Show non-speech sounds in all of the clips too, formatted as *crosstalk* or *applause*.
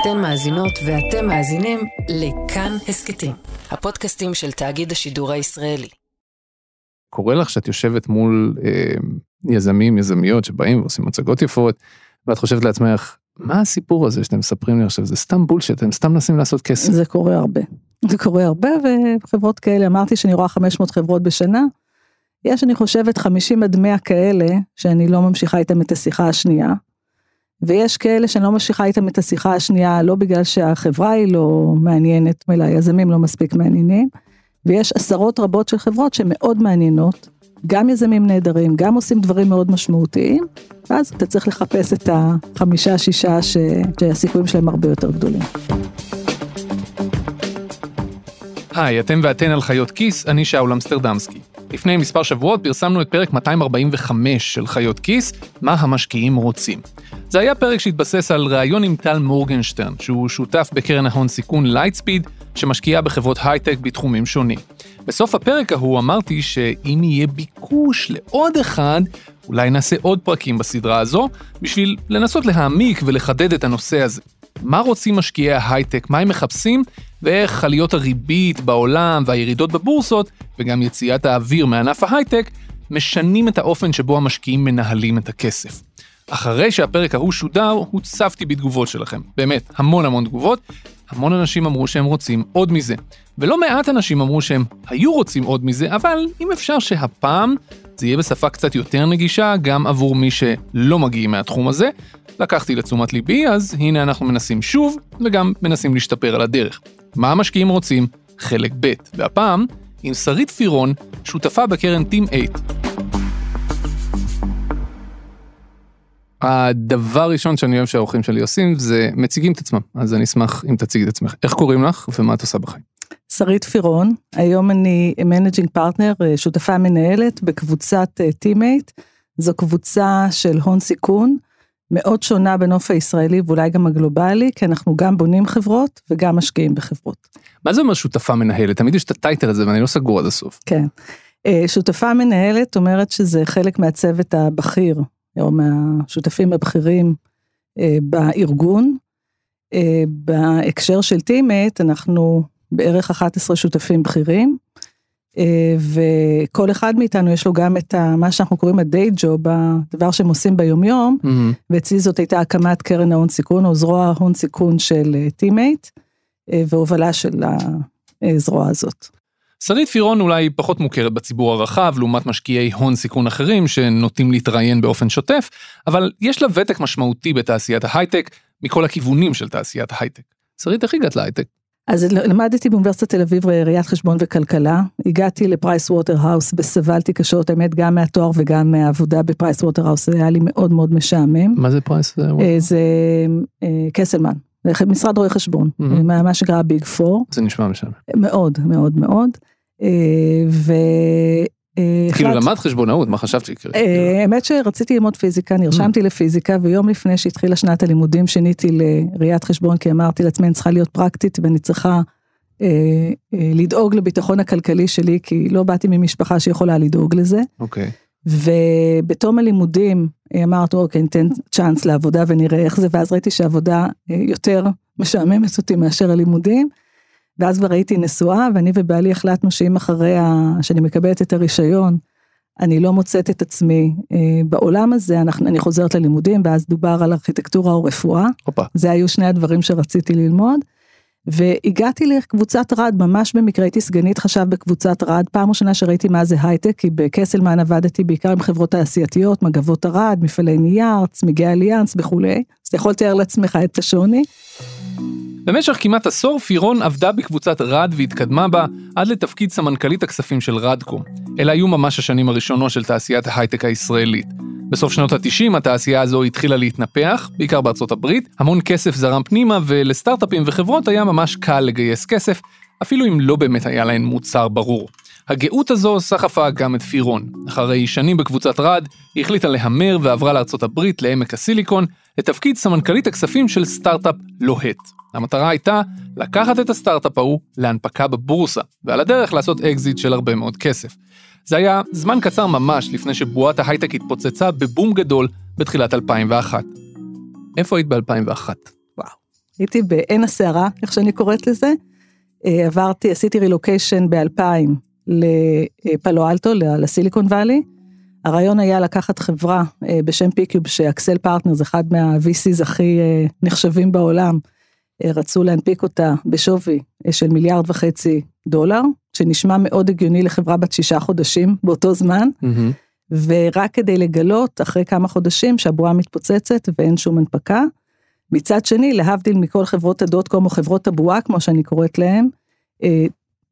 אתן מאזינות ואתם מאזינים לכאן הסכתים, הפודקאסטים של תאגיד השידור הישראלי. קורה לך שאת יושבת מול אה, יזמים, יזמיות שבאים ועושים מצגות יפות, ואת חושבת לעצמך, מה הסיפור הזה שאתם מספרים לי עכשיו, זה סתם בולשיט, אתם סתם מנסים לעשות כסף. זה קורה הרבה. זה קורה הרבה, וחברות כאלה, אמרתי שאני רואה 500 חברות בשנה, יש, אני חושבת, 50 עד 100 כאלה, שאני לא ממשיכה איתם את השיחה השנייה, ויש כאלה שאני לא ממשיכה איתם את השיחה השנייה, לא בגלל שהחברה היא לא מעניינת, אלא היזמים לא מספיק מעניינים, ויש עשרות רבות של חברות שמאוד מעניינות, גם יזמים נהדרים, גם עושים דברים מאוד משמעותיים, ואז אתה צריך לחפש את החמישה, שישה ש... שהסיכויים שלהם הרבה יותר גדולים. היי, אתם ואתן על חיות כיס, אני שאול אמסטרדמסקי. לפני מספר שבועות פרסמנו את פרק 245 של חיות כיס, מה המשקיעים רוצים. זה היה פרק שהתבסס על ראיון עם טל מורגנשטרן, שהוא שותף בקרן ההון סיכון Lightspeed, שמשקיעה בחברות הייטק בתחומים שונים. בסוף הפרק ההוא אמרתי שאם יהיה ביקוש לעוד אחד, אולי נעשה עוד פרקים בסדרה הזו, בשביל לנסות להעמיק ולחדד את הנושא הזה. מה רוצים משקיעי ההייטק, מה הם מחפשים, ואיך עליות הריבית בעולם והירידות בבורסות, וגם יציאת האוויר מענף ההייטק, משנים את האופן שבו המשקיעים מנהלים את הכסף. אחרי שהפרק ההוא שודר, הוצפתי בתגובות שלכם. באמת, המון המון תגובות. המון אנשים אמרו שהם רוצים עוד מזה. ולא מעט אנשים אמרו שהם היו רוצים עוד מזה, אבל אם אפשר שהפעם זה יהיה בשפה קצת יותר נגישה גם עבור מי שלא מגיעים מהתחום הזה. לקחתי לתשומת ליבי, אז הנה אנחנו מנסים שוב, וגם מנסים להשתפר על הדרך. מה המשקיעים רוצים? חלק ב', והפעם עם שרית פירון, שותפה בקרן Team8. הדבר הראשון שאני אוהב שהאורחים שלי עושים זה מציגים את עצמם, אז אני אשמח אם תציגי את עצמך. איך קוראים לך ומה את עושה בחיים? שרית פירון, היום אני managing partner, שותפה מנהלת בקבוצת Team8, זו קבוצה של הון סיכון, מאוד שונה בנוף הישראלי ואולי גם הגלובלי, כי אנחנו גם בונים חברות וגם משקיעים בחברות. מה זה אומר שותפה מנהלת? תמיד יש את ה title הזה ואני לא סגור עד הסוף. כן. שותפה מנהלת אומרת שזה חלק מהצוות הבכיר או מהשותפים הבכירים אה, בארגון. אה, בהקשר של Team8 אנחנו בערך 11 שותפים בכירים, אה, וכל אחד מאיתנו יש לו גם את ה, מה שאנחנו קוראים ה-day job, הדבר שהם עושים ביומיום, mm-hmm. ואצלי זאת הייתה הקמת קרן ההון סיכון או זרוע ההון סיכון של Team8, והובלה של הזרוע הזאת. שרית פירון אולי פחות מוכרת בציבור הרחב לעומת משקיעי הון סיכון אחרים שנוטים להתראיין באופן שוטף, אבל יש לה ותק משמעותי בתעשיית ההייטק מכל הכיוונים של תעשיית ההייטק. שרית, איך הגעת להייטק? אז למדתי באוניברסיטת תל אביב ראיית חשבון וכלכלה, הגעתי ל Price Waterhouse וסבלתי קשות, האמת גם מהתואר וגם מהעבודה ב Price Waterhouse, זה היה לי מאוד מאוד משעמם. מה זה Price? זה אה, קסלמן, משרד רואי חשבון, mm-hmm. מה שנקרא ביג פור. זה נשמע משעמם. מאוד מאוד מאוד. ו... כאילו למד חשבונאות, מה חשבת שיקרה? האמת שרציתי ללמוד פיזיקה, נרשמתי לפיזיקה, ויום לפני שהתחילה שנת הלימודים שיניתי לראיית חשבון, כי אמרתי לעצמי, אני צריכה להיות פרקטית ואני צריכה לדאוג לביטחון הכלכלי שלי, כי לא באתי ממשפחה שיכולה לדאוג לזה. אוקיי. ובתום הלימודים אמרת, אוקיי, ניתן צ'אנס לעבודה ונראה איך זה, ואז ראיתי שהעבודה יותר משעממת אותי מאשר הלימודים. ואז כבר הייתי נשואה, ואני ובעלי החלטנו שאם אחרי ה... שאני מקבלת את הרישיון, אני לא מוצאת את עצמי אה, בעולם הזה, אנחנו, אני חוזרת ללימודים, ואז דובר על ארכיטקטורה או רפואה. הופה. זה היו שני הדברים שרציתי ללמוד. והגעתי לקבוצת רד, ממש במקרה הייתי סגנית חשב בקבוצת רד, פעם ראשונה שראיתי מה זה הייטק, כי בקסלמן עבדתי בעיקר עם חברות תעשייתיות, מגבות ארד, מפעלי נייר, צמיגי אליאנס וכולי, אז אתה יכול לתאר לעצמך את השוני. במשך כמעט עשור פירון עבדה בקבוצת רד והתקדמה בה עד לתפקיד סמנכ"לית הכספים של רדקום. אלה היו ממש השנים הראשונות של תעשיית ההייטק הישראלית. בסוף שנות ה-90 התעשייה הזו התחילה להתנפח, בעיקר בארצות הברית, המון כסף זרם פנימה ולסטארט-אפים וחברות היה ממש קל לגייס כסף, אפילו אם לא באמת היה להן מוצר ברור. הגאות הזו סחפה גם את פירון. אחרי שנים בקבוצת רד, היא החליטה להמר ועברה לארצות הברית, לעמק הסיליקון, לתפקיד סמנכ"לית הכספים של סטארט-אפ לוהט. המטרה הייתה לקחת את הסטארט-אפ ההוא להנפקה בבורסה, ועל הדרך לעשות אקזיט של הרבה מאוד כסף. זה היה זמן קצר ממש לפני שבועת ההייטק התפוצצה בבום גדול בתחילת 2001. איפה היית ב-2001? וואו. הייתי בעין הסערה, איך שאני קוראת לזה. אה, עברתי, עשיתי רילוקיישן ב-2000 לפלו אלטו, ל Silicon Valley. הרעיון היה לקחת חברה אה, בשם P-Cube, ש Accel Partners, אחד מה-VCs הכי אה, נחשבים בעולם, רצו להנפיק אותה בשווי של מיליארד וחצי דולר, שנשמע מאוד הגיוני לחברה בת שישה חודשים באותו זמן. Mm-hmm. ורק כדי לגלות אחרי כמה חודשים שהבועה מתפוצצת ואין שום הנפקה. מצד שני, להבדיל מכל חברות ה dot-com או חברות הבועה, כמו שאני קוראת להן,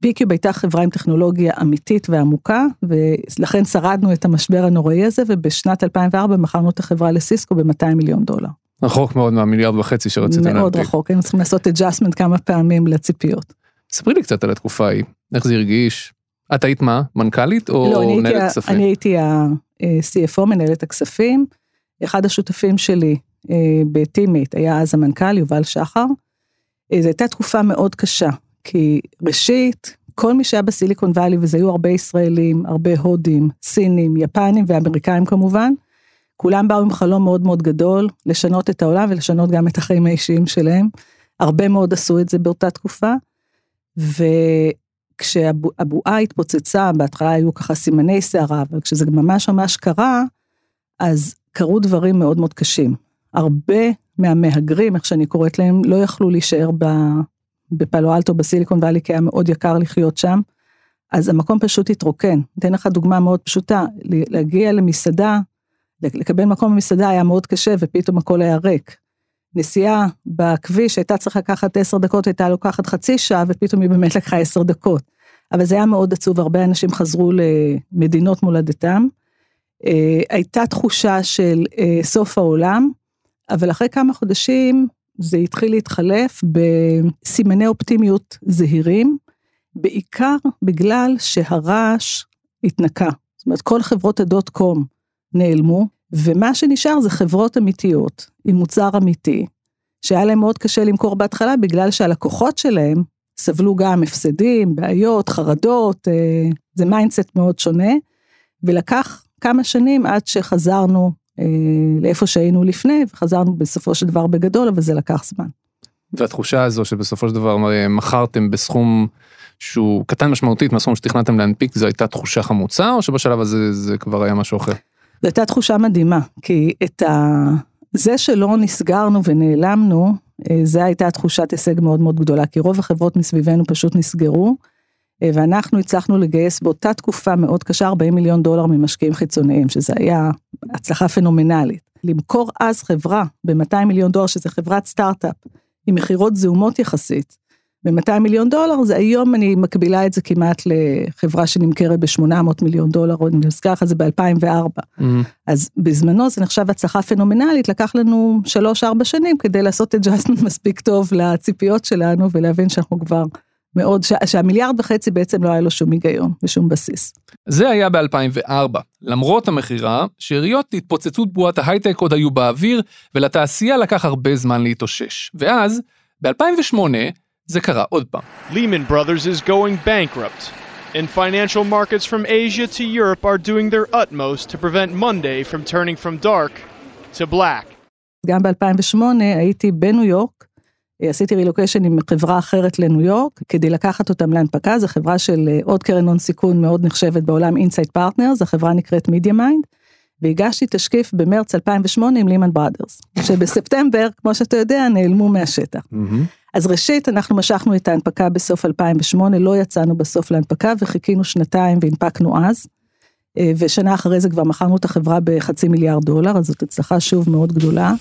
P-Cube הייתה חברה עם טכנולוגיה אמיתית ועמוקה, ולכן שרדנו את המשבר הנוראי הזה, ובשנת 2004 מכרנו את החברה לסיסקו ב-200 מיליון דולר. רחוק מאוד מהמיליארד וחצי שרצית להנפיק. מאוד רחוק, היינו צריכים לעשות adjustment כמה פעמים לציפיות. ספרי לי קצת על התקופה ההיא, איך זה הרגיש? את היית מה? מנכ"לית או לא, מנהלת כספים? אני הייתי ה-CFO, מנהלת הכספים. אחד השותפים שלי אה, ב Team8 היה אז המנכ"ל, יובל שחר. אה, זו הייתה תקופה מאוד קשה, כי ראשית, כל מי שהיה בסיליקון וואלי, וזה היו הרבה ישראלים, הרבה הודים, סינים, יפנים ואמריקאים כמובן, כולם באו עם חלום מאוד מאוד גדול, לשנות את העולם ולשנות גם את החיים האישיים שלהם. הרבה מאוד עשו את זה באותה תקופה. וכשהבועה התפוצצה, בהתחלה היו ככה סימני סערה, אבל כשזה ממש ממש קרה, אז קרו דברים מאוד מאוד קשים. הרבה מהמהגרים, איך שאני קוראת להם, לא יכלו להישאר בפאלו אלטו בסיליקון ואלי, כי היה מאוד יקר לחיות שם. אז המקום פשוט התרוקן. אתן לך דוגמה מאוד פשוטה, להגיע למסעדה, לקבל מקום במסעדה היה מאוד קשה ופתאום הכל היה ריק. נסיעה בכביש הייתה צריכה לקחת עשר דקות, הייתה לוקחת חצי שעה, ופתאום היא באמת לקחה עשר דקות. אבל זה היה מאוד עצוב, הרבה אנשים חזרו למדינות מולדתם. אה, הייתה תחושה של אה, סוף העולם, אבל אחרי כמה חודשים זה התחיל להתחלף בסימני אופטימיות זהירים, בעיקר בגלל שהרעש התנקה. זאת אומרת, כל חברות הדוט קום נעלמו, ומה שנשאר זה חברות אמיתיות, עם מוצר אמיתי, שהיה להם מאוד קשה למכור בהתחלה, בגלל שהלקוחות שלהם סבלו גם הפסדים, בעיות, חרדות, אה, זה mindset מאוד שונה, ולקח כמה שנים עד שחזרנו לאיפה שהיינו לפני, וחזרנו בסופו של דבר בגדול, אבל זה לקח זמן. והתחושה הזו שבסופו של דבר אה, מכרתם בסכום שהוא קטן משמעותית מהסכום שתכננתם להנפיק, זו הייתה תחושה חמוצה, או שבשלב הזה זה כבר היה משהו אחר? זו הייתה תחושה מדהימה, כי את ה... זה שלא נסגרנו ונעלמנו, אה, זה הייתה תחושת הישג מאוד מאוד גדולה, כי רוב החברות מסביבנו פשוט נסגרו, אה, ואנחנו הצלחנו לגייס באותה תקופה מאוד קשה 40 מיליון דולר ממשקיעים חיצוניים, שזה היה הצלחה פנומנלית. למכור אז חברה ב-200 מיליון דולר, שזה חברת סטארט-אפ, עם מכירות זעומות יחסית, ב-200 מיליון דולר, זה היום אני מקבילה את זה כמעט לחברה שנמכרת ב-800 מיליון דולר, או אני מזכיר לך את זה ב-2004. Mm-hmm. אז בזמנו זה נחשב הצלחה פנומנלית, לקח לנו 3-4 שנים כדי לעשות adjustment מספיק טוב לציפיות שלנו, ולהבין שאנחנו כבר מאוד, שה, שהמיליארד וחצי בעצם לא היה לו שום היגיון ושום בסיס. זה היה ב-2004. למרות המכירה, שאריות התפוצצות בועת ההייטק עוד היו באוויר, ולתעשייה לקח הרבה זמן להתאושש. ואז, ב-2008, זה קרה עוד פעם. Lehman Brothers is going bankrupt. And financial markets from Asia to Europe are doing their utmost to prevent Monday from turning from dark to black. גם ב-2008 הייתי בניו יורק, עשיתי רילוקיישן עם חברה אחרת לניו יורק, כדי לקחת אותם להנפקה, זו חברה של אה, עוד קרן הון סיכון מאוד נחשבת בעולם, Insight Partners, החברה נקראת MediaMind, והגשתי תשקיף במרץ 2008 עם Lehman Brothers, שבספטמבר, כמו שאתה יודע, נעלמו מהשטח. אז ראשית, אנחנו משכנו את ההנפקה בסוף 2008, לא יצאנו בסוף להנפקה וחיכינו שנתיים והנפקנו אז. אה, ושנה אחרי זה כבר מכרנו את החברה בחצי מיליארד דולר, אז זאת הצלחה שוב מאוד גדולה.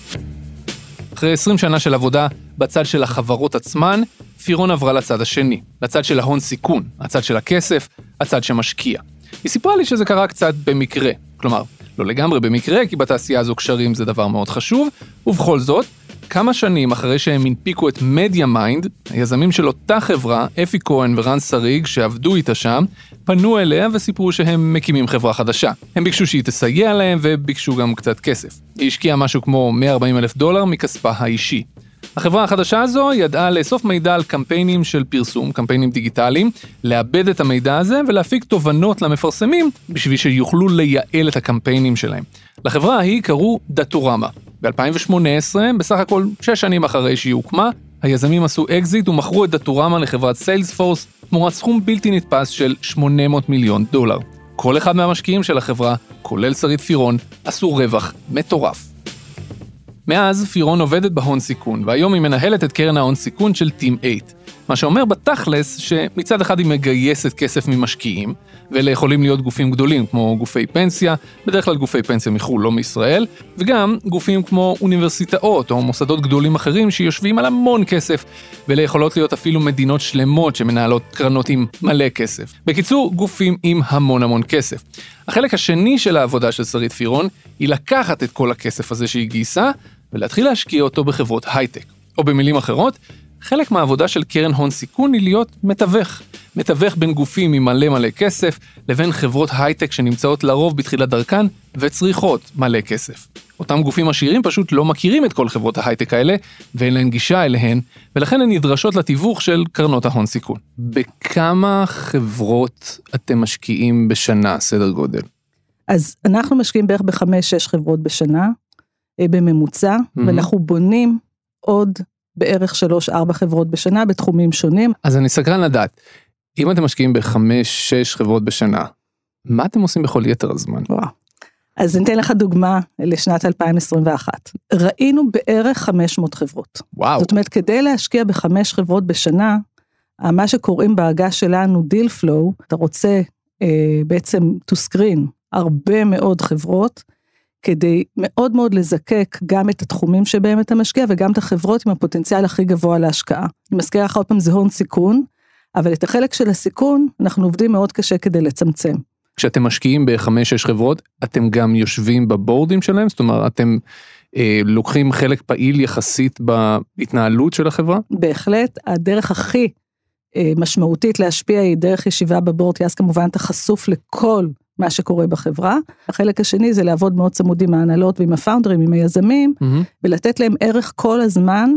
אחרי 20 שנה של עבודה בצד של החברות עצמן, פירון עברה לצד השני, לצד של ההון סיכון, הצד של הכסף, הצד שמשקיע. היא סיפרה לי שזה קרה קצת במקרה, כלומר, לא לגמרי במקרה, כי בתעשייה הזו קשרים זה דבר מאוד חשוב, ובכל זאת, כמה שנים אחרי שהם הנפיקו את MediaMind, היזמים של אותה חברה, אפי כהן ורן שריג, שעבדו איתה שם, פנו אליה וסיפרו שהם מקימים חברה חדשה. הם ביקשו שהיא תסייע להם וביקשו גם קצת כסף. היא השקיעה משהו כמו 140 אלף דולר מכספה האישי. החברה החדשה הזו ידעה לאסוף מידע על קמפיינים של פרסום, קמפיינים דיגיטליים, לעבד את המידע הזה ולהפיק תובנות למפרסמים בשביל שיוכלו לייעל את הקמפיינים שלהם. לחברה ההיא קראו Datorama. ב-2018, בסך הכל שש שנים אחרי שהיא הוקמה, היזמים עשו אקזיט ומכרו את Datorama לחברת Salesforce תמורת סכום בלתי נתפס של 800 מיליון דולר. כל אחד מהמשקיעים של החברה, כולל שרית פירון, עשו רווח מטורף. מאז פירון עובדת בהון סיכון, והיום היא מנהלת את קרן ההון סיכון של Team 8. מה שאומר בתכלס שמצד אחד היא מגייסת כסף ממשקיעים, ואלה יכולים להיות גופים גדולים כמו גופי פנסיה, בדרך כלל גופי פנסיה מחו"ל, לא מישראל, וגם גופים כמו אוניברסיטאות או מוסדות גדולים אחרים שיושבים על המון כסף, ואלה יכולות להיות אפילו מדינות שלמות שמנהלות קרנות עם מלא כסף. בקיצור, גופים עם המון המון כסף. החלק השני של העבודה של שרית פירון היא לקחת את כל הכסף הזה שהיא גייסה ולהתחיל להשקיע אותו בחברות הייטק. או במילים אחרות, חלק מהעבודה של קרן הון סיכון היא להיות מתווך. מתווך בין גופים עם מלא מלא כסף, לבין חברות הייטק שנמצאות לרוב בתחילת דרכן וצריכות מלא כסף. אותם גופים עשירים פשוט לא מכירים את כל חברות ההייטק האלה, ואין להן גישה אליהן, ולכן הן נדרשות לתיווך של קרנות ההון סיכון. בכמה חברות אתם משקיעים בשנה, סדר גודל? אז אנחנו משקיעים בערך בחמש-שש חברות בשנה, בממוצע, Mhm. ואנחנו בונים עוד בערך שלוש-ארבע חברות בשנה בתחומים שונים. אז אני סקרן לדעת, אם אתם משקיעים בחמש-שש חברות בשנה, מה אתם עושים בכל יתר הזמן? וואו. אז אני אתן לך דוגמה לשנת 2021. ראינו בערך 500 חברות. וואו, זאת אומרת, כדי להשקיע בחמש חברות בשנה, מה שקוראים בעגה שלנו deal flow, אתה רוצה אה, בעצם to screen הרבה מאוד חברות, כדי מאוד מאוד לזקק גם את התחומים שבהם אתה משקיע וגם את החברות עם הפוטנציאל הכי גבוה להשקעה. אני מזכירה לך עוד פעם זה הון סיכון, אבל את החלק של הסיכון אנחנו עובדים מאוד קשה כדי לצמצם. כשאתם משקיעים בחמש-שש חברות, אתם גם יושבים בבורדים שלהם? זאת אומרת, אתם אה, לוקחים חלק פעיל יחסית בהתנהלות של החברה? בהחלט, הדרך הכי אה, משמעותית להשפיע היא דרך ישיבה ב board, כי אז כמובן אתה חשוף לכל מה שקורה בחברה. החלק השני זה לעבוד מאוד צמוד עם ההנהלות ועם הפאונדרים, עם היזמים, ולתת להם ערך כל הזמן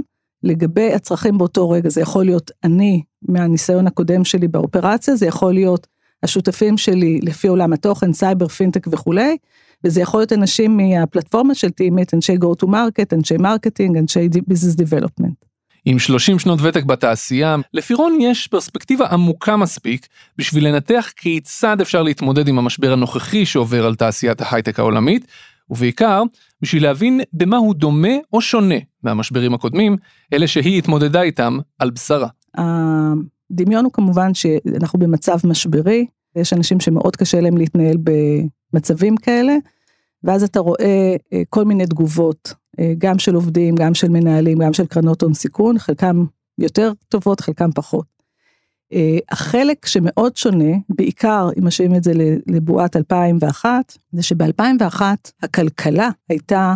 לגבי הצרכים באותו רגע. זה יכול להיות אני, מהניסיון הקודם שלי באופרציה, זה יכול להיות השותפים שלי לפי עולם התוכן, סייבר, פינטק וכולי, וזה יכול להיות אנשים מהפלטפורמה של Team8, אנשי go to market, אנשי marketing, אנשי business development. עם 30 שנות ותק בתעשייה, לפירון יש פרספקטיבה עמוקה מספיק בשביל לנתח כיצד אפשר להתמודד עם המשבר הנוכחי שעובר על תעשיית ההייטק העולמית, ובעיקר בשביל להבין במה הוא דומה או שונה מהמשברים הקודמים, אלה שהיא התמודדה איתם על בשרה. הדמיון הוא כמובן שאנחנו במצב משברי, יש אנשים שמאוד קשה להם להתנהל במצבים כאלה, ואז אתה רואה אה, כל מיני תגובות, גם של עובדים, גם של מנהלים, גם של קרנות הון סיכון, חלקם יותר טובות, חלקם פחות. אה, החלק שמאוד שונה, בעיקר אם משווים את זה לבועת 2001, זה שב-2001 הכלכלה הייתה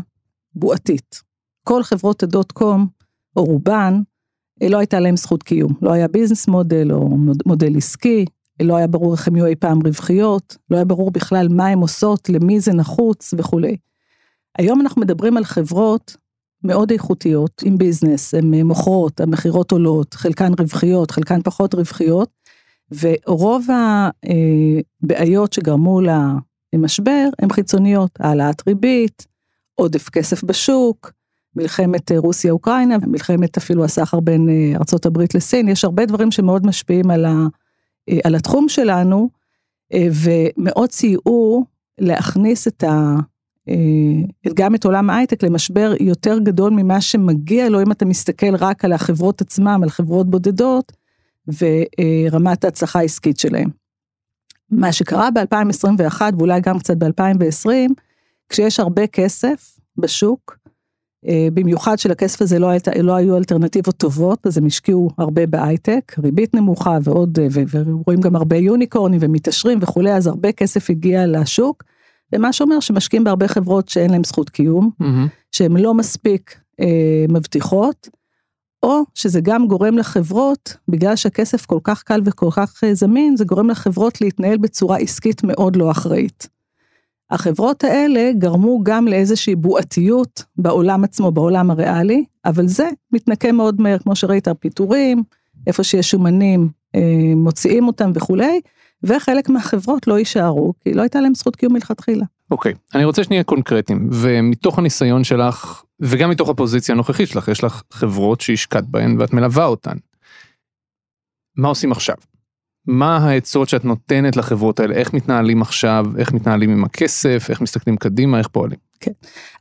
בועתית. כל חברות הדוט קום, או רובן, לא הייתה להם זכות קיום. לא היה ביזנס מודל או מודל עסקי, לא היה ברור איך הם יהיו אי פעם רווחיות, לא היה ברור בכלל מה הן עושות, למי זה נחוץ וכולי. היום אנחנו מדברים על חברות מאוד איכותיות עם ביזנס, הן מוכרות, המכירות עולות, חלקן רווחיות, חלקן פחות רווחיות, ורוב הבעיות שגרמו למשבר הן חיצוניות, העלאת ריבית, עודף כסף בשוק, מלחמת רוסיה-אוקראינה, ומלחמת אפילו הסחר בין הברית לסין, יש הרבה דברים שמאוד משפיעים על, ה, על התחום שלנו, ומאוד סייעו להכניס את ה... גם את עולם ההייטק למשבר יותר גדול ממה שמגיע לו אם אתה מסתכל רק על החברות עצמם, על חברות בודדות ורמת ההצלחה העסקית שלהם. מה שקרה ב-2021 ואולי גם קצת ב-2020, כשיש הרבה כסף בשוק, במיוחד שלכסף הזה לא, היית, לא היו אלטרנטיבות טובות, אז הם השקיעו הרבה בהייטק, ריבית נמוכה ועוד, ורואים גם הרבה יוניקורנים ומתעשרים וכולי, אז הרבה כסף הגיע לשוק. ומה שאומר שמשקיעים בהרבה חברות שאין להם זכות קיום, mm-hmm. שהן לא מספיק אה, מבטיחות, או שזה גם גורם לחברות, בגלל שהכסף כל כך קל וכל כך אה, זמין, זה גורם לחברות להתנהל בצורה עסקית מאוד לא אחראית. החברות האלה גרמו גם לאיזושהי בועתיות בעולם עצמו, בעולם הריאלי, אבל זה מתנקה מאוד מהר, כמו שראית, פיטורים, איפה שיש שומנים, אה, מוציאים אותם וכולי, וחלק מהחברות לא יישארו, כי לא הייתה להם זכות קיום מלכתחילה. אוקיי, okay. אני רוצה שנהיה קונקרטיים, ומתוך הניסיון שלך, וגם מתוך הפוזיציה הנוכחית שלך, יש לך חברות שהשקעת בהן ואת מלווה אותן. מה עושים עכשיו? מה העצות שאת נותנת לחברות האלה, איך מתנהלים עכשיו, איך מתנהלים עם הכסף, איך מסתכלים קדימה, איך פועלים. כן.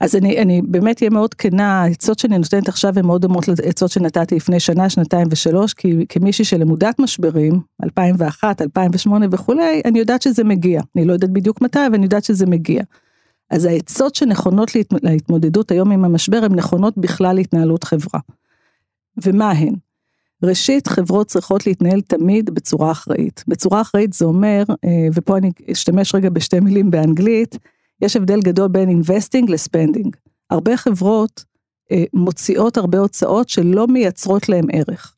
אז אני, אני באמת אהיה מאוד כנה, העצות שאני נותנת עכשיו הן מאוד דומות לעצות שנתתי לפני שנה, שנתיים ושלוש, כי כמישהי שלמודת משברים, 2001, 2008 וכולי, אני יודעת שזה מגיע. אני לא יודעת בדיוק מתי, אבל אני יודעת שזה מגיע. אז העצות שנכונות להת, להתמודדות היום עם המשבר, הן נכונות בכלל להתנהלות חברה. ומה הן? ראשית, חברות צריכות להתנהל תמיד בצורה אחראית. בצורה אחראית זה אומר, אה, ופה אני אשתמש רגע בשתי מילים באנגלית, יש הבדל גדול בין investing לספנדינג. הרבה חברות אה, מוציאות הרבה הוצאות שלא מייצרות להם ערך.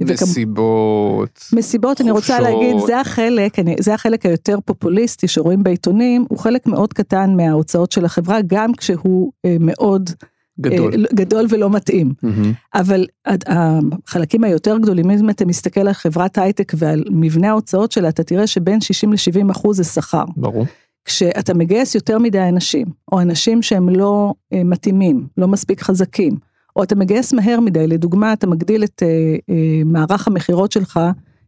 מסיבות, מסיבות, אני רוצה להגיד, זה החלק, אני, זה החלק היותר פופוליסטי שרואים בעיתונים, הוא חלק מאוד קטן מההוצאות של החברה, גם כשהוא אה, מאוד גדול. אה, גדול ולא מתאים. מהמם. אבל החלקים היותר גדולים, אם אתה מסתכל על חברת הייטק ועל מבנה ההוצאות שלה, אתה תראה שבין 60 ל-70 אחוז זה שכר. ברור. כשאתה מגייס יותר מדי אנשים, או אנשים שהם לא אה, מתאימים, לא מספיק חזקים, או אתה מגייס מהר מדי, לדוגמה, אתה מגדיל את אה, אה, מערך המכירות שלך,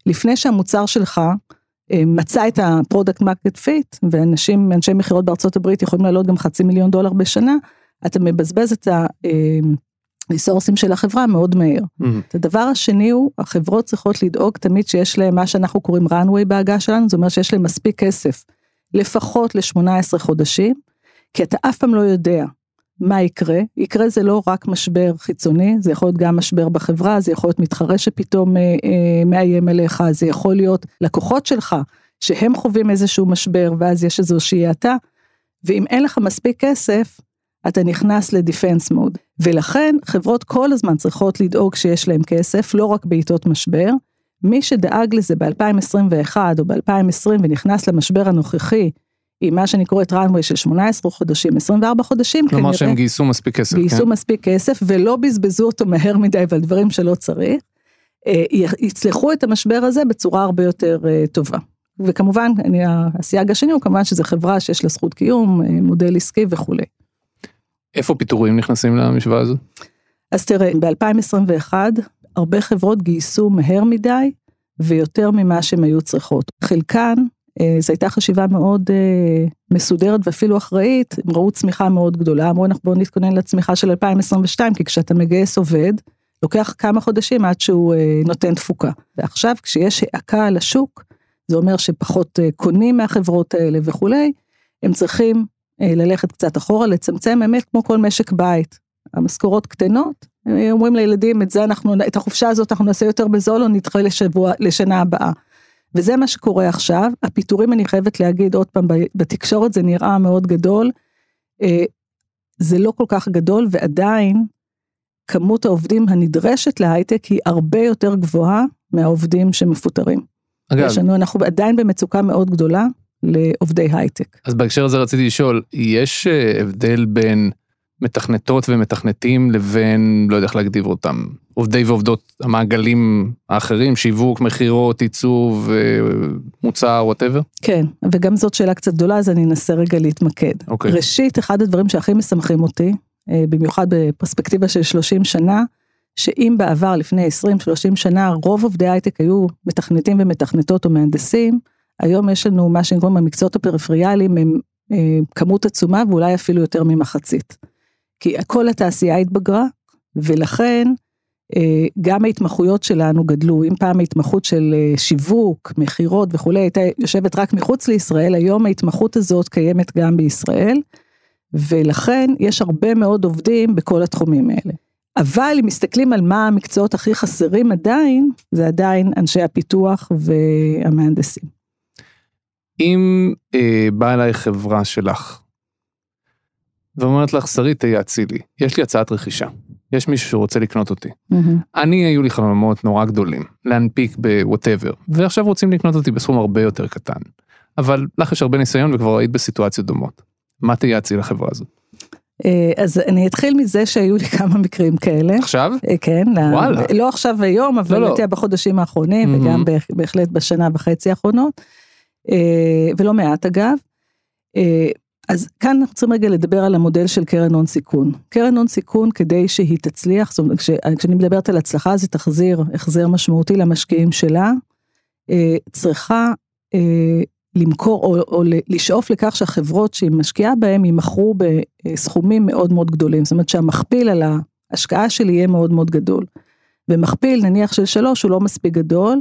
לפני שהמוצר שלך אה, מצא את ה product market fit, ואנשים, אנשי מכירות בארצות הברית יכולים לעלות גם חצי מיליון דולר בשנה, אתה מבזבז את הריסורסים של החברה מאוד מהר. מהמם. הדבר השני הוא, החברות צריכות לדאוג תמיד שיש להם מה שאנחנו קוראים runway בהגה שלנו, זאת אומרת שיש להם מספיק כסף, לפחות ל-18 חודשים, כי אתה אף פעם לא יודע מה יקרה, יקרה זה לא רק משבר חיצוני, זה יכול להיות גם משבר בחברה, זה יכול להיות מתחרה שפתאום אה, אה, מאיים עליך, זה יכול להיות לקוחות שלך, שהם חווים איזשהו משבר ואז יש איזושהי האטה, ואם אין לך מספיק כסף, אתה נכנס לדיפנס מוד. ולכן חברות כל הזמן צריכות לדאוג שיש להם כסף, לא רק בעיתות משבר. מי שדאג לזה ב-2021 או ב-2020 ונכנס למשבר הנוכחי, עם מה שאני קוראת runway של 18 חודשים, 24 חודשים, כלומר שהם גייסו מספיק כסף, גייסו כן? מספיק כסף ולא בזבזו אותו מהר מדי ועל דברים שלא צריך, אה, יצלחו את המשבר הזה בצורה הרבה יותר אה, טובה. וכמובן, אני, הסייג השני הוא כמובן שזה חברה שיש לה זכות קיום, אה, מודל עסקי וכולי. איפה פיטורים נכנסים למשוואה הזאת? אז תראה, ב-2021 הרבה חברות גייסו מהר מדי ויותר ממה שהן היו צריכות. חלקן, אה, זו הייתה חשיבה מאוד אה, מסודרת ואפילו אחראית, הם ראו צמיחה מאוד גדולה, אמרו אנחנו בואו נתכונן לצמיחה של 2022, כי כשאתה מגייס עובד, לוקח כמה חודשים עד שהוא אה, נותן תפוקה. ועכשיו כשיש האקה על השוק, זה אומר שפחות אה, קונים מהחברות האלה וכולי, הם צריכים ללכת קצת אחורה, לצמצם באמת כמו כל משק בית. המשכורות קטנות, אה, אומרים לילדים את זה אנחנו, את החופשה הזאת אנחנו נעשה יותר בזול או נדחה לשבוע, לשנה הבאה. וזה מה שקורה עכשיו, הפיטורים אני חייבת להגיד עוד פעם, בתקשורת זה נראה מאוד גדול, אה, זה לא כל כך גדול ועדיין כמות העובדים הנדרשת להייטק היא הרבה יותר גבוהה מהעובדים שמפוטרים. אגב, יש לנו, אנחנו עדיין במצוקה מאוד גדולה לעובדי הייטק. אז בהקשר הזה רציתי לשאול, יש אה, הבדל בין מתכנתות ומתכנתים לבין, לא יודע איך להגדיר אותם, עובדי ועובדות המעגלים האחרים, שיווק, מכירות, עיצוב, אה, מוצר, whatever? כן, וגם זאת שאלה קצת גדולה, אז אני אנסה רגע להתמקד. אוקיי. ראשית, אחד הדברים שהכי משמחים אותי, אה, במיוחד בפרספקטיבה של 30 שנה, שאם בעבר, לפני 20-30 שנה, רוב עובדי הייטק היו מתכנתים ומתכנתות או מהנדסים, היום יש לנו מה שנקרא המקצועות הפריפריאליים, הם אה, כמות עצומה ואולי אפילו יותר ממחצית. כי כל התעשייה התבגרה, ולכן אה, גם ההתמחויות שלנו גדלו, אם פעם ההתמחות של אה, שיווק, מכירות וכולי הייתה יושבת רק מחוץ לישראל, היום ההתמחות הזאת קיימת גם בישראל, ולכן יש הרבה מאוד עובדים בכל התחומים האלה. אבל אם מסתכלים על מה המקצועות הכי חסרים עדיין, זה עדיין אנשי הפיתוח והמהנדסים. אם אה, באה אליי חברה שלך, ואומרת לך, שרית, תייעצי לי, יש לי הצעת רכישה, יש מישהו שרוצה לקנות אותי. אני, היו לי חלומות נורא גדולים, להנפיק בווטאבר, ועכשיו רוצים לקנות אותי בסכום הרבה יותר קטן. אבל לך יש הרבה ניסיון וכבר היית בסיטואציות דומות. מה תייעצי לחברה הזאת? אה, אז אני אתחיל מזה שהיו לי כמה מקרים כאלה. עכשיו? אה, כן, וואלה. לא עכשיו היום, אבל לא, לא. בחודשים האחרונים, מהמם. וגם בהח- בהחלט בשנה וחצי האחרונות, ולא מעט אגב. אה, אז כאן אנחנו צריכים רגע לדבר על המודל של קרן הון סיכון. קרן הון סיכון כדי שהיא תצליח, זאת אומרת, כש, כשאני מדברת על הצלחה זה תחזיר החזר משמעותי למשקיעים שלה, אה, צריכה אה, למכור או, או לשאוף לכך שהחברות שהיא משקיעה בהן יימכרו בסכומים מאוד מאוד גדולים, זאת אומרת שהמכפיל על ההשקעה שלי יהיה מאוד מאוד גדול. ומכפיל נניח של שלוש הוא לא מספיק גדול,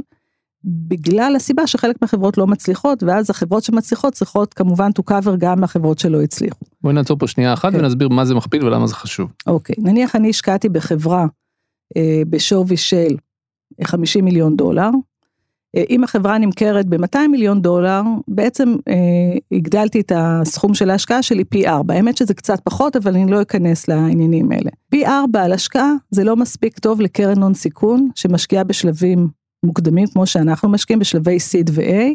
בגלל הסיבה שחלק מהחברות לא מצליחות, ואז החברות שמצליחות צריכות כמובן to cover גם מהחברות שלא הצליחו. בואי נעצור פה שנייה אחת כן. ונסביר מה זה מכפיל ולמה זה חשוב. אוקיי, נניח אני השקעתי בחברה אה, בשווי של 50 מיליון דולר, אה, אם החברה נמכרת ב-200 מיליון דולר, בעצם אה, הגדלתי את הסכום של ההשקעה שלי פי 4. האמת שזה קצת פחות, אבל אני לא אכנס לעניינים האלה. פי 4 על השקעה זה לא מספיק טוב לקרן הון סיכון, שמשקיעה בשלבים מוקדמים כמו שאנחנו משקיעים בשלבי seed ו-A,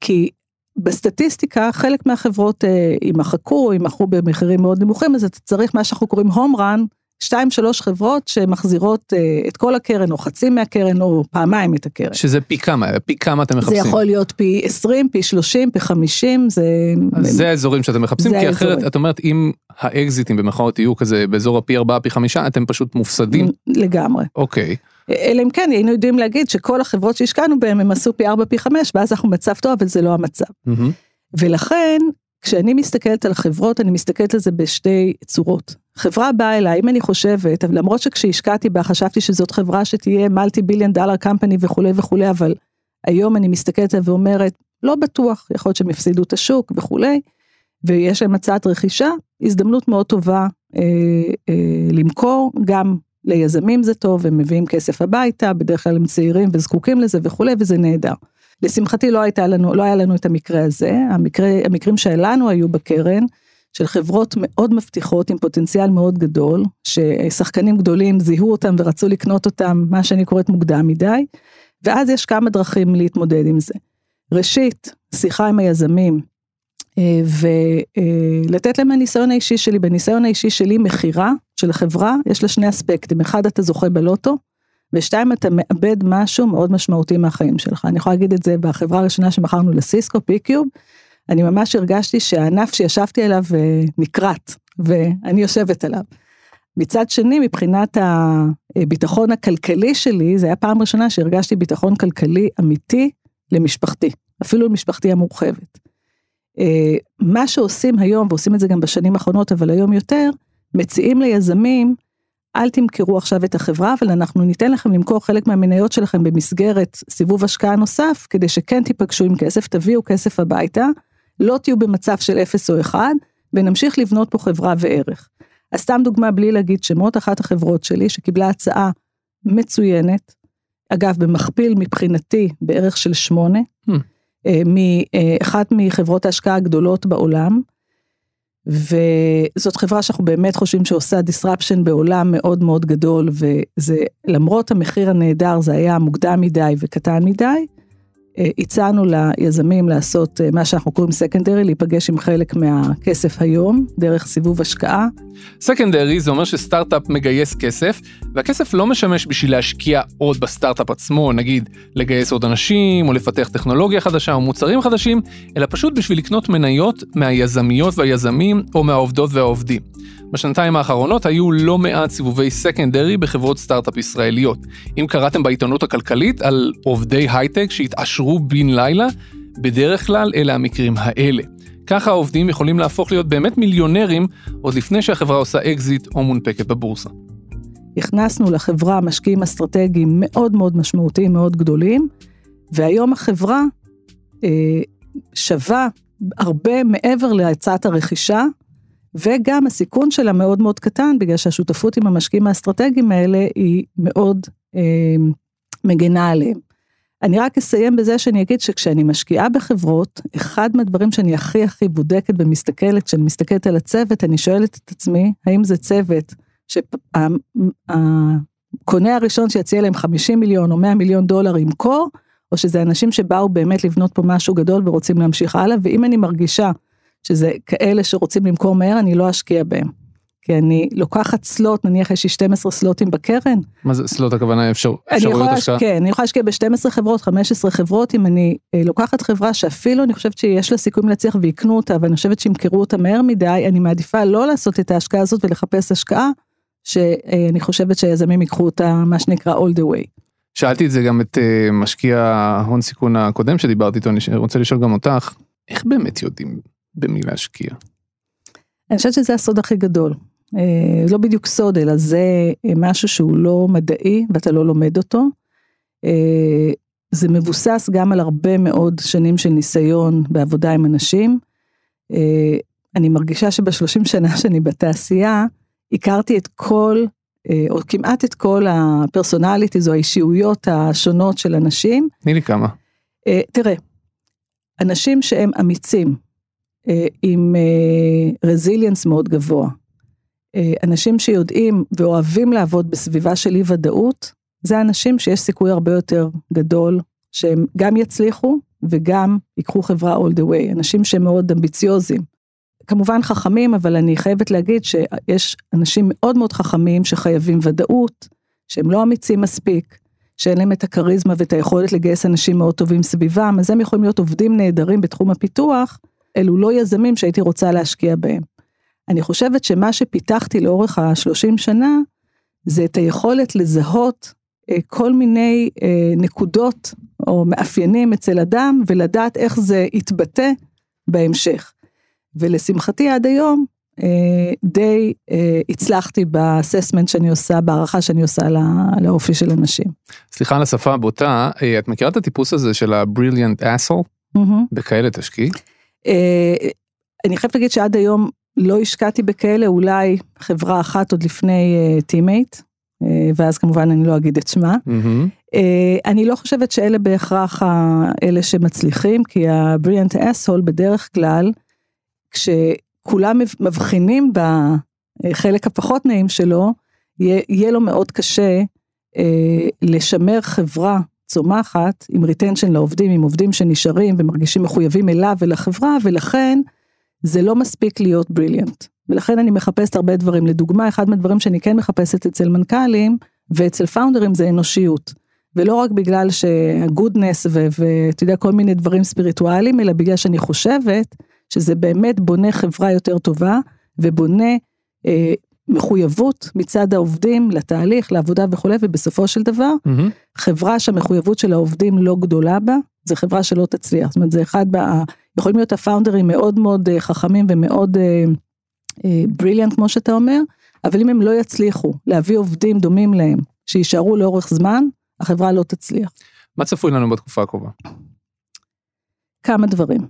כי בסטטיסטיקה חלק מהחברות אה, יימחקו, יימכרו במחירים מאוד נמוכים, אז אתה צריך מה שאנחנו קוראים home run, שתיים שלוש חברות שמחזירות אה, את כל הקרן או חצי מהקרן או פעמיים את הקרן. שזה פי כמה, פי כמה אתם מחפשים? זה יכול להיות פי 20, פי 30, פי 50, זה... זה האזורים שאתם מחפשים, כי אחרת את אומרת אם האקזיטים במחאות יהיו כזה באזור הפי 4, פי 5, אתם פשוט מופסדים? לגמרי. אוקיי. אלא אם כן היינו יודעים להגיד שכל החברות שהשקענו בהן הם עשו פי 4 פי 5 ואז אנחנו במצב טוב אבל זה לא המצב. Mm-hmm. ולכן כשאני מסתכלת על החברות אני מסתכלת על זה בשתי צורות. חברה באה אליי אם אני חושבת למרות שכשהשקעתי בה חשבתי שזאת חברה שתהיה מלטי ביליאן דולר קמפני וכולי וכולי אבל היום אני מסתכלת עליה ואומרת לא בטוח יכול להיות שהם יפסידו את השוק וכולי. ויש להם הצעת רכישה הזדמנות מאוד טובה אה, אה, למכור גם ליזמים זה טוב, הם מביאים כסף הביתה, בדרך כלל הם צעירים וזקוקים לזה וכולי, וזה נהדר. לשמחתי לא לנו, לא היה לנו את המקרה הזה, המקרה, המקרים שלנו היו בקרן, של חברות מאוד מבטיחות עם פוטנציאל מאוד גדול, ששחקנים גדולים זיהו אותם ורצו לקנות אותם, מה שאני קוראת מוקדם מדי, ואז יש כמה דרכים להתמודד עם זה. ראשית, שיחה עם היזמים, ולתת להם מהניסיון האישי שלי, בניסיון האישי שלי מכירה של חברה, יש לה שני אספקטים, אחד אתה זוכה בלוטו, ושתיים אתה מאבד משהו מאוד משמעותי מהחיים שלך. אני יכולה להגיד את זה בחברה הראשונה שמכרנו לסיסקו, פיקיוב, אני ממש הרגשתי שהענף שישבתי עליו אה, נקרט, ואני יושבת עליו. מצד שני, מבחינת הביטחון הכלכלי שלי, זה היה פעם ראשונה שהרגשתי ביטחון כלכלי אמיתי למשפחתי, אפילו למשפחתי המורחבת. אה, מה שעושים היום, ועושים את זה גם בשנים האחרונות, אבל היום יותר, מציעים ליזמים, אל תמכרו עכשיו את החברה, אבל אנחנו ניתן לכם למכור חלק מהמניות שלכם במסגרת סיבוב השקעה נוסף, כדי שכן תיפגשו עם כסף, תביאו כסף הביתה, לא תהיו במצב של 0 או 1, ונמשיך לבנות פה חברה וערך. אז סתם דוגמה בלי להגיד שמות, אחת החברות שלי שקיבלה הצעה מצוינת, אגב במכפיל מבחינתי בערך של 8. אה, מאחת מחברות ההשקעה הגדולות בעולם, וזאת חברה שאנחנו באמת חושבים שעושה disruption בעולם מאוד מאוד גדול, וזה למרות המחיר הנהדר זה היה מוקדם מדי וקטן מדי, אה, הצענו ליזמים לעשות אה, מה שאנחנו קוראים סקנדרי, להיפגש עם חלק מהכסף היום, דרך סיבוב השקעה. סקנדרי זה אומר שסטארט-אפ מגייס כסף, והכסף לא משמש בשביל להשקיע עוד בסטארט-אפ עצמו, נגיד לגייס עוד אנשים, או לפתח טכנולוגיה חדשה, או מוצרים חדשים, אלא פשוט בשביל לקנות מניות מהיזמיות והיזמים, או מהעובדות והעובדים. בשנתיים האחרונות היו לא מעט סיבובי secondary בחברות סטארט-אפ ישראליות. אם קראתם בעיתונות הכלכלית על עובדי הייטק שהתעשרו בן לילה, בדרך כלל אלה המקרים האלה. ככה העובדים יכולים להפוך להיות באמת מיליונרים עוד לפני שהחברה עושה אקזיט או מונפקת בבורסה. הכנסנו לחברה משקיעים אסטרטגיים מאוד מאוד משמעותיים, מאוד גדולים, והיום החברה אה, שווה הרבה מעבר להצעת הרכישה וגם הסיכון שלה מאוד מאוד קטן, בגלל שהשותפות עם המשקיעים האסטרטגיים האלה היא מאוד אה, מגנה עליהם. אני רק אסיים בזה שאני אגיד שכשאני משקיעה בחברות, אחד מהדברים שאני הכי הכי בודקת ומסתכלת, כשאני מסתכלת על הצוות, אני שואלת את עצמי, האם זה צוות שהקונה הראשון שיציע להם 50 מיליון או 100 מיליון דולר ימכור, או שזה אנשים שבאו באמת לבנות פה משהו גדול ורוצים להמשיך הלאה, ואם אני מרגישה שזה כאלה שרוצים למכור מהר, אני לא אשקיע בהם. כי אני לוקחת סלוט, נניח יש לי 12 סלוטים בקרן. מה זה סלוט הכוונה אפשר, אפשרויות השקעה? כן, אני יכולה להשקיע ב-12 חברות, 15 חברות, אם אני אה, לוקחת חברה שאפילו אני חושבת שיש לה סיכויים להצליח ויקנו אותה, ואני חושבת שימכרו אותה מהר מדי, אני מעדיפה לא לעשות את ההשקעה הזאת ולחפש השקעה, שאני חושבת שיזמים ייקחו אותה, מה שנקרא all the way. שאלתי את זה גם את אה, משקיע ההון סיכון הקודם שדיברתי איתו, אני רוצה לשאול גם אותך, איך באמת יודעים במי להשקיע? אני חושבת שזה הסוד הכי גדול. אה, לא בדיוק סוד, אלא זה אה, משהו שהוא לא מדעי ואתה לא לומד אותו. אה, זה מבוסס גם על הרבה מאוד שנים של ניסיון בעבודה עם אנשים. אני מרגישה שבשלושים שנה שאני בתעשייה, הכרתי את כל, או כמעט את כל הפרסונליטיז או האישיויות השונות של אנשים. תני לי כמה. אה, תראה, אנשים שהם אמיצים, עם רזיליאנס מאוד גבוה, אה, אנשים שיודעים ואוהבים לעבוד בסביבה של אי ודאות, זה אנשים שיש סיכוי הרבה יותר גדול שהם גם יצליחו וגם ייקחו חברה all the way, אנשים שהם מאוד אמביציוזים. כמובן חכמים, אבל אני חייבת להגיד שיש אנשים מאוד מאוד חכמים שחייבים ודאות, שהם לא אמיצים מספיק, שאין להם את הכריזמה ואת היכולת לגייס אנשים מאוד טובים סביבם, אז הם יכולים להיות עובדים נהדרים בתחום הפיתוח, אלו לא יזמים שהייתי רוצה להשקיע בהם. אני חושבת שמה שפיתחתי לאורך השלושים שנה, זה את היכולת לזהות אה, כל מיני אה, נקודות או מאפיינים אצל אדם, ולדעת איך זה יתבטא בהמשך. ולשמחתי עד היום, אה, די הצלחתי ב assessment שאני עושה, בהערכה שאני עושה לאופי של אנשים. סליחה על השפה הבוטה, את מכירה את הטיפוס הזה של ה-brilliant asshole? Mm-hmm. בכאלה תשקיעי? אני חייבת להגיד שעד היום לא השקעתי בכאלה, אולי חברה אחת עוד לפני Team8, uh, uh, ואז כמובן אני לא אגיד את שמה. Mm-hmm. אני לא חושבת שאלה בהכרח אלה שמצליחים, כי ה-brilliant asshole בדרך כלל, כשכולם מבחינים בחלק הפחות נעים שלו, יהיה, יהיה לו מאוד קשה לשמר חברה צומחת עם retention לעובדים, עם עובדים שנשארים ומרגישים מחויבים אליו ולחברה, ולכן זה לא מספיק להיות brilliant. ולכן אני מחפשת הרבה דברים. לדוגמה, אחד מהדברים שאני כן מחפשת אצל מנכ"לים ואצל פאונדרים זה אנושיות. ולא רק בגלל שהגודנס ואתה יודע כל מיני דברים ספיריטואליים, אלא בגלל שאני חושבת שזה באמת בונה חברה יותר טובה ובונה אה, מחויבות מצד העובדים לתהליך, לעבודה וכולי, ובסופו של דבר, mm-hmm. חברה שהמחויבות של העובדים לא גדולה בה, זה חברה שלא תצליח. זאת אומרת, זה אחד, בה, יכולים להיות הפאונדרים מאוד מאוד אה, חכמים ומאוד בריליאנט, uh, uh, כמו שאתה אומר, אבל אם הם לא יצליחו להביא עובדים דומים להם, שיישארו לאורך זמן, החברה לא תצליח. מה צפוי לנו בתקופה הקרובה? כמה דברים.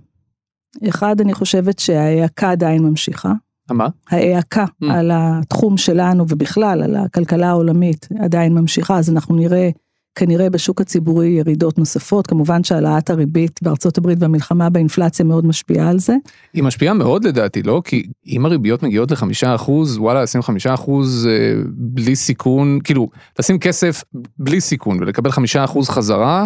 אחד, אני חושבת שההאקה עדיין ממשיכה. מה? ההאקה mm. על התחום שלנו ובכלל על הכלכלה העולמית עדיין ממשיכה, אז אנחנו נראה כנראה בשוק הציבורי ירידות נוספות, כמובן שהעלאת הריבית בארצות הברית והמלחמה באינפלציה מאוד משפיעה על זה. היא משפיעה מאוד לדעתי, לא? כי אם הריביות מגיעות לחמישה אחוז, וואלה, לשים חמישה אחוז אה, בלי סיכון, כאילו, לשים כסף בלי סיכון ולקבל חמישה אחוז חזרה,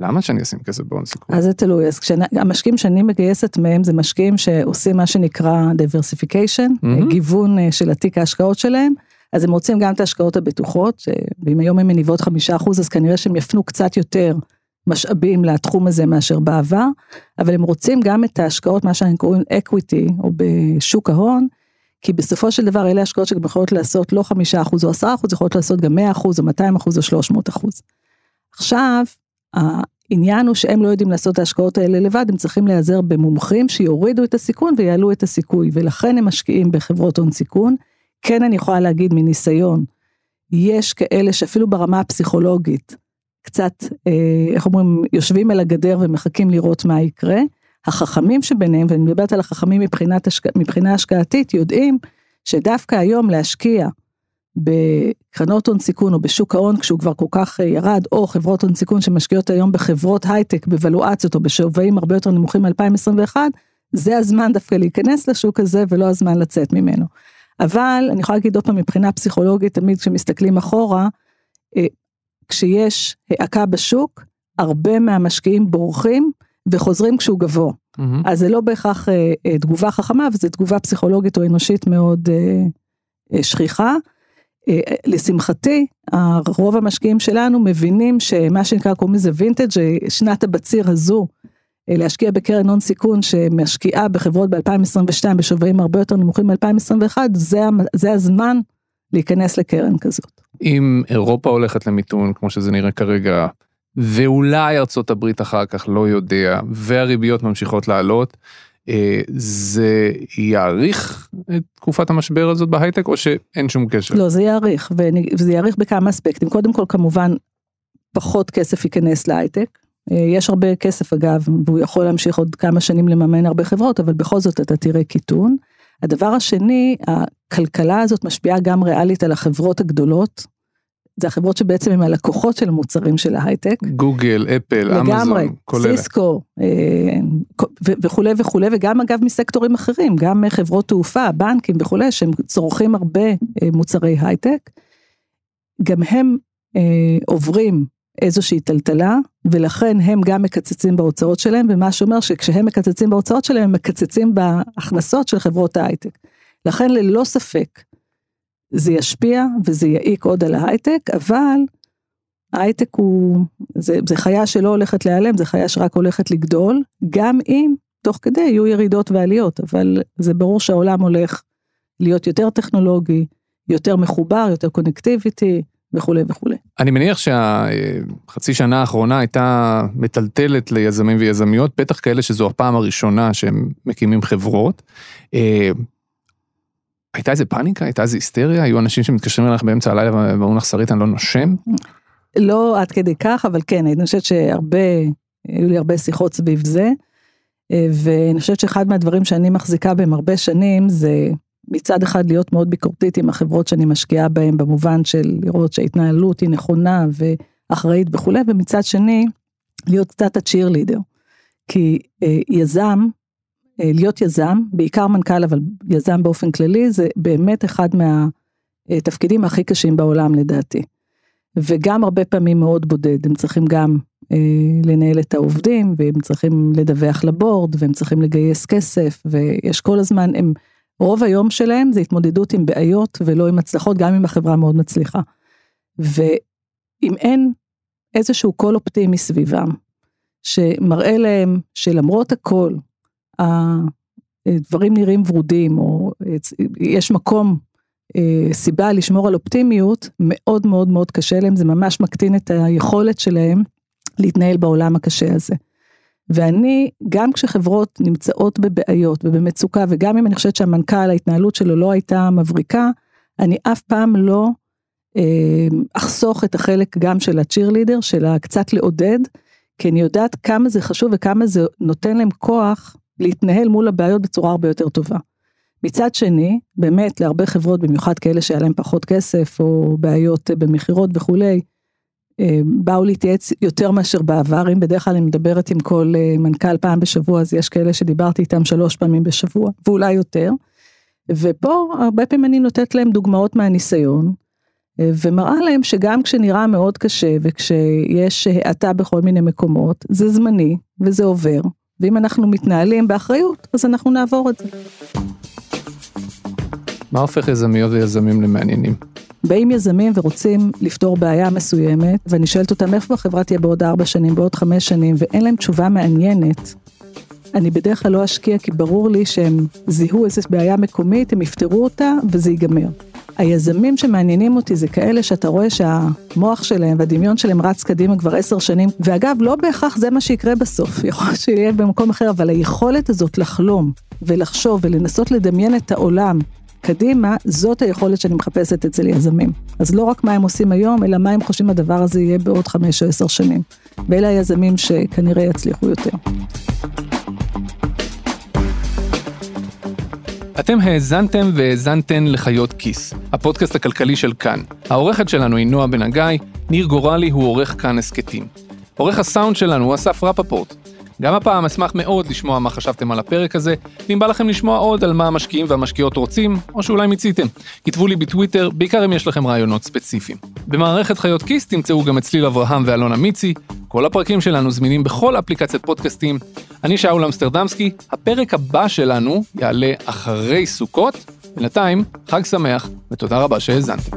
למה שאני אשים כסף בהון סיכון? אז זה תלוי, אז המשקיעים שאני מגייסת מהם זה משקיעים שעושים מה שנקרא diversification, mm-hmm. גיוון אה, של התיק ההשקעות שלהם. אז הם רוצים גם את ההשקעות הבטוחות, ואם היום הן מניבות חמישה אחוז, אז כנראה שהם יפנו קצת יותר משאבים לתחום הזה מאשר בעבר, אבל הם רוצים גם את ההשקעות, מה שאנחנו קוראים equity, או בשוק ההון, כי בסופו של דבר אלה השקעות שגם יכולות לעשות לא חמישה אחוז או עשרה אחוז, יכולות לעשות גם מאה אחוז או מאתיים אחוז או שלוש מאות אחוז. עכשיו, העניין הוא שהם לא יודעים לעשות את ההשקעות האלה לבד, הם צריכים להיעזר במומחים שיורידו את הסיכון ויעלו את הסיכוי, ולכן הם משקיעים בחברות הון סיכון. כן אני יכולה להגיד מניסיון, יש כאלה שאפילו ברמה הפסיכולוגית, קצת, אה, איך אומרים, יושבים על הגדר ומחכים לראות מה יקרה. החכמים שביניהם, ואני מדברת על החכמים מבחינת השק... מבחינה השקעתית, יודעים שדווקא היום להשקיע בקרנות הון סיכון או בשוק ההון כשהוא כבר כל כך אה, ירד, או חברות הון סיכון שמשקיעות היום בחברות הייטק בוולואציות או בשווים הרבה יותר נמוכים מ-2021, זה הזמן דווקא להיכנס לשוק הזה ולא הזמן לצאת ממנו. אבל אני יכולה להגיד עוד פעם מבחינה פסיכולוגית, תמיד כשמסתכלים אחורה, אה, כשיש האקה בשוק, הרבה מהמשקיעים בורחים וחוזרים כשהוא גבוה. Mm-hmm. אז זה לא בהכרח אה, תגובה חכמה, אבל זו תגובה פסיכולוגית או אנושית מאוד שכיחה. לשמחתי, רוב המשקיעים שלנו מבינים שמה שנקרא קוראים לזה וינטג', שנת הבציר הזו, להשקיע בקרן הון סיכון שמשקיעה בחברות ב-2022 בשווים הרבה יותר נמוכים מ-2021, זה, זה הזמן להיכנס לקרן כזאת. אם אירופה הולכת למיתון, כמו שזה נראה כרגע, ואולי ארצות הברית אחר כך לא יודע, והריביות ממשיכות לעלות, אה, זה יאריך את תקופת המשבר הזאת בהייטק או שאין שום קשר? לא, זה יאריך, וזה יאריך בכמה אספקטים. קודם כל, כמובן, פחות כסף ייכנס להייטק. אה, יש הרבה כסף אגב, והוא יכול להמשיך עוד כמה שנים לממן הרבה חברות, אבל בכל זאת אתה תראה קיטון. הדבר השני, הכלכלה הזאת משפיעה גם ריאלית על החברות הגדולות. זה החברות שבעצם הם הלקוחות של המוצרים של ההייטק. גוגל, אפל, אמזון, כל אלה. סיסקו אה, וכולי וכולי, וגם אגב מסקטורים אחרים, גם חברות תעופה, בנקים וכולי, שהם צורכים הרבה אה, מוצרי הייטק. גם הם אה, עוברים איזושהי טלטלה, ולכן הם גם מקצצים בהוצאות שלהם, ומה שאומר שכשהם מקצצים בהוצאות שלהם, הם מקצצים בהכנסות של חברות ההייטק. לכן ללא ספק, זה ישפיע וזה יעיק עוד על ההייטק, אבל ההייטק הוא, זה, זה חיה שלא הולכת להיעלם, זה חיה שרק הולכת לגדול, גם אם תוך כדי יהיו ירידות ועליות, אבל זה ברור שהעולם הולך להיות יותר טכנולוגי, יותר מחובר, יותר קונקטיביטי, וכולי וכולי. אני מניח שהחצי שנה האחרונה הייתה מטלטלת ליזמים ויזמיות, בטח כאלה שזו הפעם הראשונה שהם מקימים חברות. הייתה איזה פאניקה? הייתה איזה היסטריה? היו אנשים שמתקשרים אליך באמצע הלילה ואומרים לך שרית אני לא נושם? לא עד כדי כך, אבל כן, אני חושבת שהרבה, היו לי הרבה שיחות סביב זה. אה, ואני חושבת שאחד מהדברים שאני מחזיקה בהם הרבה שנים זה מצד אחד להיות מאוד ביקורתית עם החברות שאני משקיעה בהן במובן של לראות שההתנהלות היא נכונה ואחראית וכולי, ומצד שני להיות קצת הצ'יר לידר. כי אה, יזם, להיות יזם, בעיקר מנכ"ל אבל יזם באופן כללי, זה באמת אחד מהתפקידים הכי קשים בעולם לדעתי. וגם הרבה פעמים מאוד בודד, הם צריכים גם אה, לנהל את העובדים, והם צריכים לדווח לבורד, והם צריכים לגייס כסף, ויש כל הזמן, הם רוב היום שלהם זה התמודדות עם בעיות ולא עם הצלחות, גם אם החברה מאוד מצליחה. ואם אין איזשהו קול אופטימי סביבם, שמראה להם שלמרות הכל, הדברים נראים ורודים, או יש מקום, אה, סיבה לשמור על אופטימיות, מאוד מאוד מאוד קשה להם, זה ממש מקטין את היכולת שלהם להתנהל בעולם הקשה הזה. ואני, גם כשחברות נמצאות בבעיות ובמצוקה, וגם אם אני חושבת שהמנכ"ל, ההתנהלות שלו לא הייתה מבריקה, אני אף פעם לא אה, אחסוך את החלק גם של הצ'ירלידר, של הקצת לעודד, כי אני יודעת כמה זה חשוב וכמה זה נותן להם כוח להתנהל מול הבעיות בצורה הרבה יותר טובה. מצד שני, באמת להרבה חברות, במיוחד כאלה שהיה להם פחות כסף, או בעיות במכירות וכולי, אה, באו להתייעץ יותר מאשר בעבר, אם בדרך כלל אני מדברת עם כל אה, מנכ"ל פעם בשבוע, אז יש כאלה שדיברתי איתם שלוש פעמים בשבוע, ואולי יותר. ופה הרבה פעמים אני נותנת להם דוגמאות מהניסיון, אה, ומראה להם שגם כשנראה מאוד קשה וכשיש האטה בכל מיני מקומות, זה זמני וזה עובר, ואם אנחנו מתנהלים באחריות, אז אנחנו נעבור את זה. מה הופך יזמיות ויזמים למעניינים? באים יזמים ורוצים לפתור בעיה מסוימת, ואני שואלת אותם איפה החברה תהיה בעוד ארבע שנים, בעוד חמש שנים, ואין להם תשובה מעניינת. אני בדרך כלל לא אשקיע כי ברור לי שהם זיהו איזו בעיה מקומית, הם יפתרו אותה וזה ייגמר. היזמים שמעניינים אותי זה כאלה שאתה רואה שהמוח שלהם והדמיון שלהם רץ קדימה כבר עשר שנים, ואגב, לא בהכרח זה מה שיקרה בסוף, *laughs* יכול להיות שיהיה במקום אחר, אבל היכולת הזאת לחלום ולחשוב ולנסות לדמיין את העולם קדימה, זאת היכולת שאני מחפשת אצל יזמים. אז לא רק מה הם עושים היום, אלא מה הם חושבים הדבר הזה יהיה בעוד חמש או עשר שנים. ואלה היזמים שכנראה יצליחו יותר. אתם האזנתם והאזנתן לחיות כיס, הפודקאסט הכלכלי של כאן. העורכת שלנו היא נועה בן הגיא, ניר גורלי הוא עורך כאן הסכתים. עורך הסאונד שלנו הוא אסף רפפורט. גם הפעם אשמח מאוד לשמוע מה חשבתם על הפרק הזה, ואם בא לכם לשמוע עוד על מה המשקיעים והמשקיעות רוצים, או שאולי מיציתם. כתבו לי בטוויטר, בעיקר אם יש לכם רעיונות ספציפיים. במערכת חיות כיס תמצאו גם את צליל אברהם ואלונה מיצי, כל הפרקים שלנו זמינים בכל אפליקציית פודקאסטים. אני שאול אמסטרדמסקי, הפרק הבא שלנו יעלה אחרי סוכות, בינתיים, חג שמח, ותודה רבה שהאזנתם.